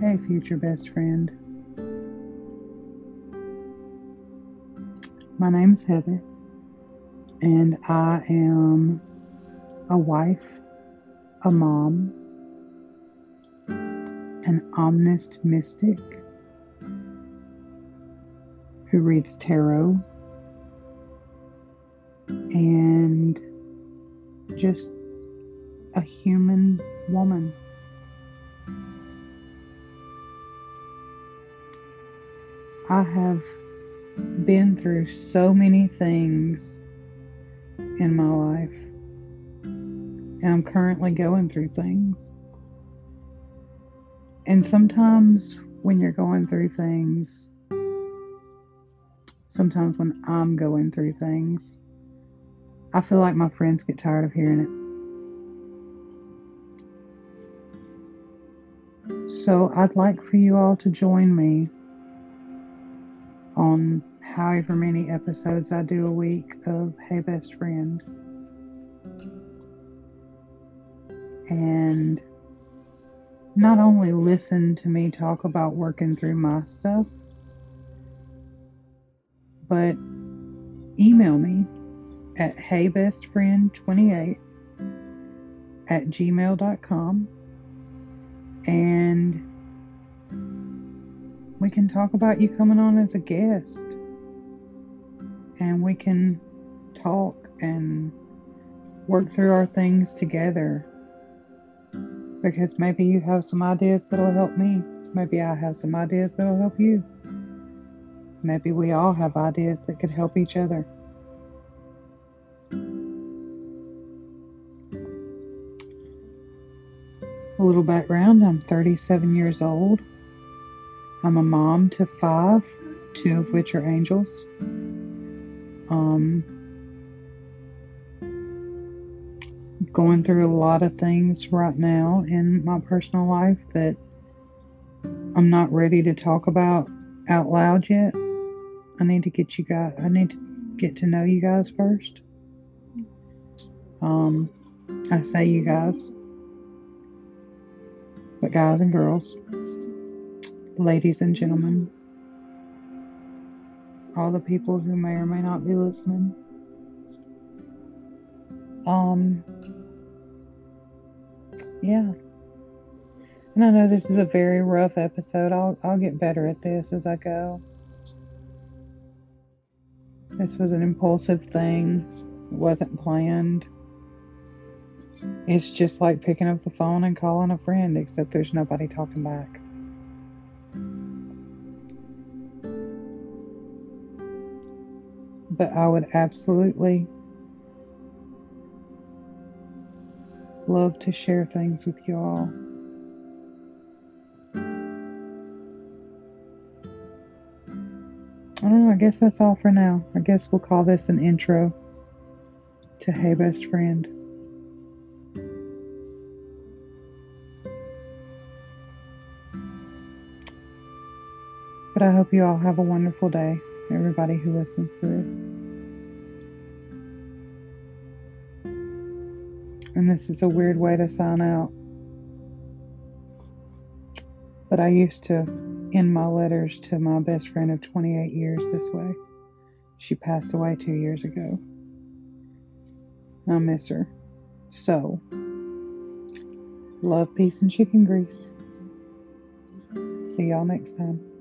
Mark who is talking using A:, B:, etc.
A: Hi, future best friend. My name is Heather, and I am a wife, a mom, an omnist mystic who reads tarot, and just a human woman. I have been through so many things in my life, and I'm currently going through things. And sometimes when you're going through things, sometimes when I'm going through things, I feel like my friends get tired of hearing it. So I'd like for you all to join me on however many episodes I do a week of Hey Best Friend. And not only listen to me talk about working through my stuff, but email me at heybestfriend28 at gmail.com we can talk about you coming on as a guest. And we can talk and work through our things together. Because maybe you have some ideas that'll help me. Maybe i have some ideas that'll help you. Maybe we all have ideas that could help each other. A little background i'm 37 years old I'm a mom to five, two of which are angels. Um, going through a lot of things right now in my personal life that I'm not ready to talk about out loud yet. I need to get you guys, I need to get to know you guys first. Um, I say you guys, but guys and girls ladies and gentlemen, all the people who may or may not be listening. Um, yeah. And I know this is a very rough episode. I'll I'll get better at this as I go. This was an impulsive thing. It wasn't planned. It's just like picking up the phone and calling a friend, except there's nobody talking back. But I would absolutely love to share things with you all. I don't know, I guess that's all for now. I guess we'll call this an intro to Hey Best Friend. But I hope you all have a wonderful day everybody who listens to this. And this is a weird way to sign out. But I used to end my letters to my best friend of 28 years this way. She passed away two years ago. I miss her. So, love, peace, and chicken grease. See y'all next time.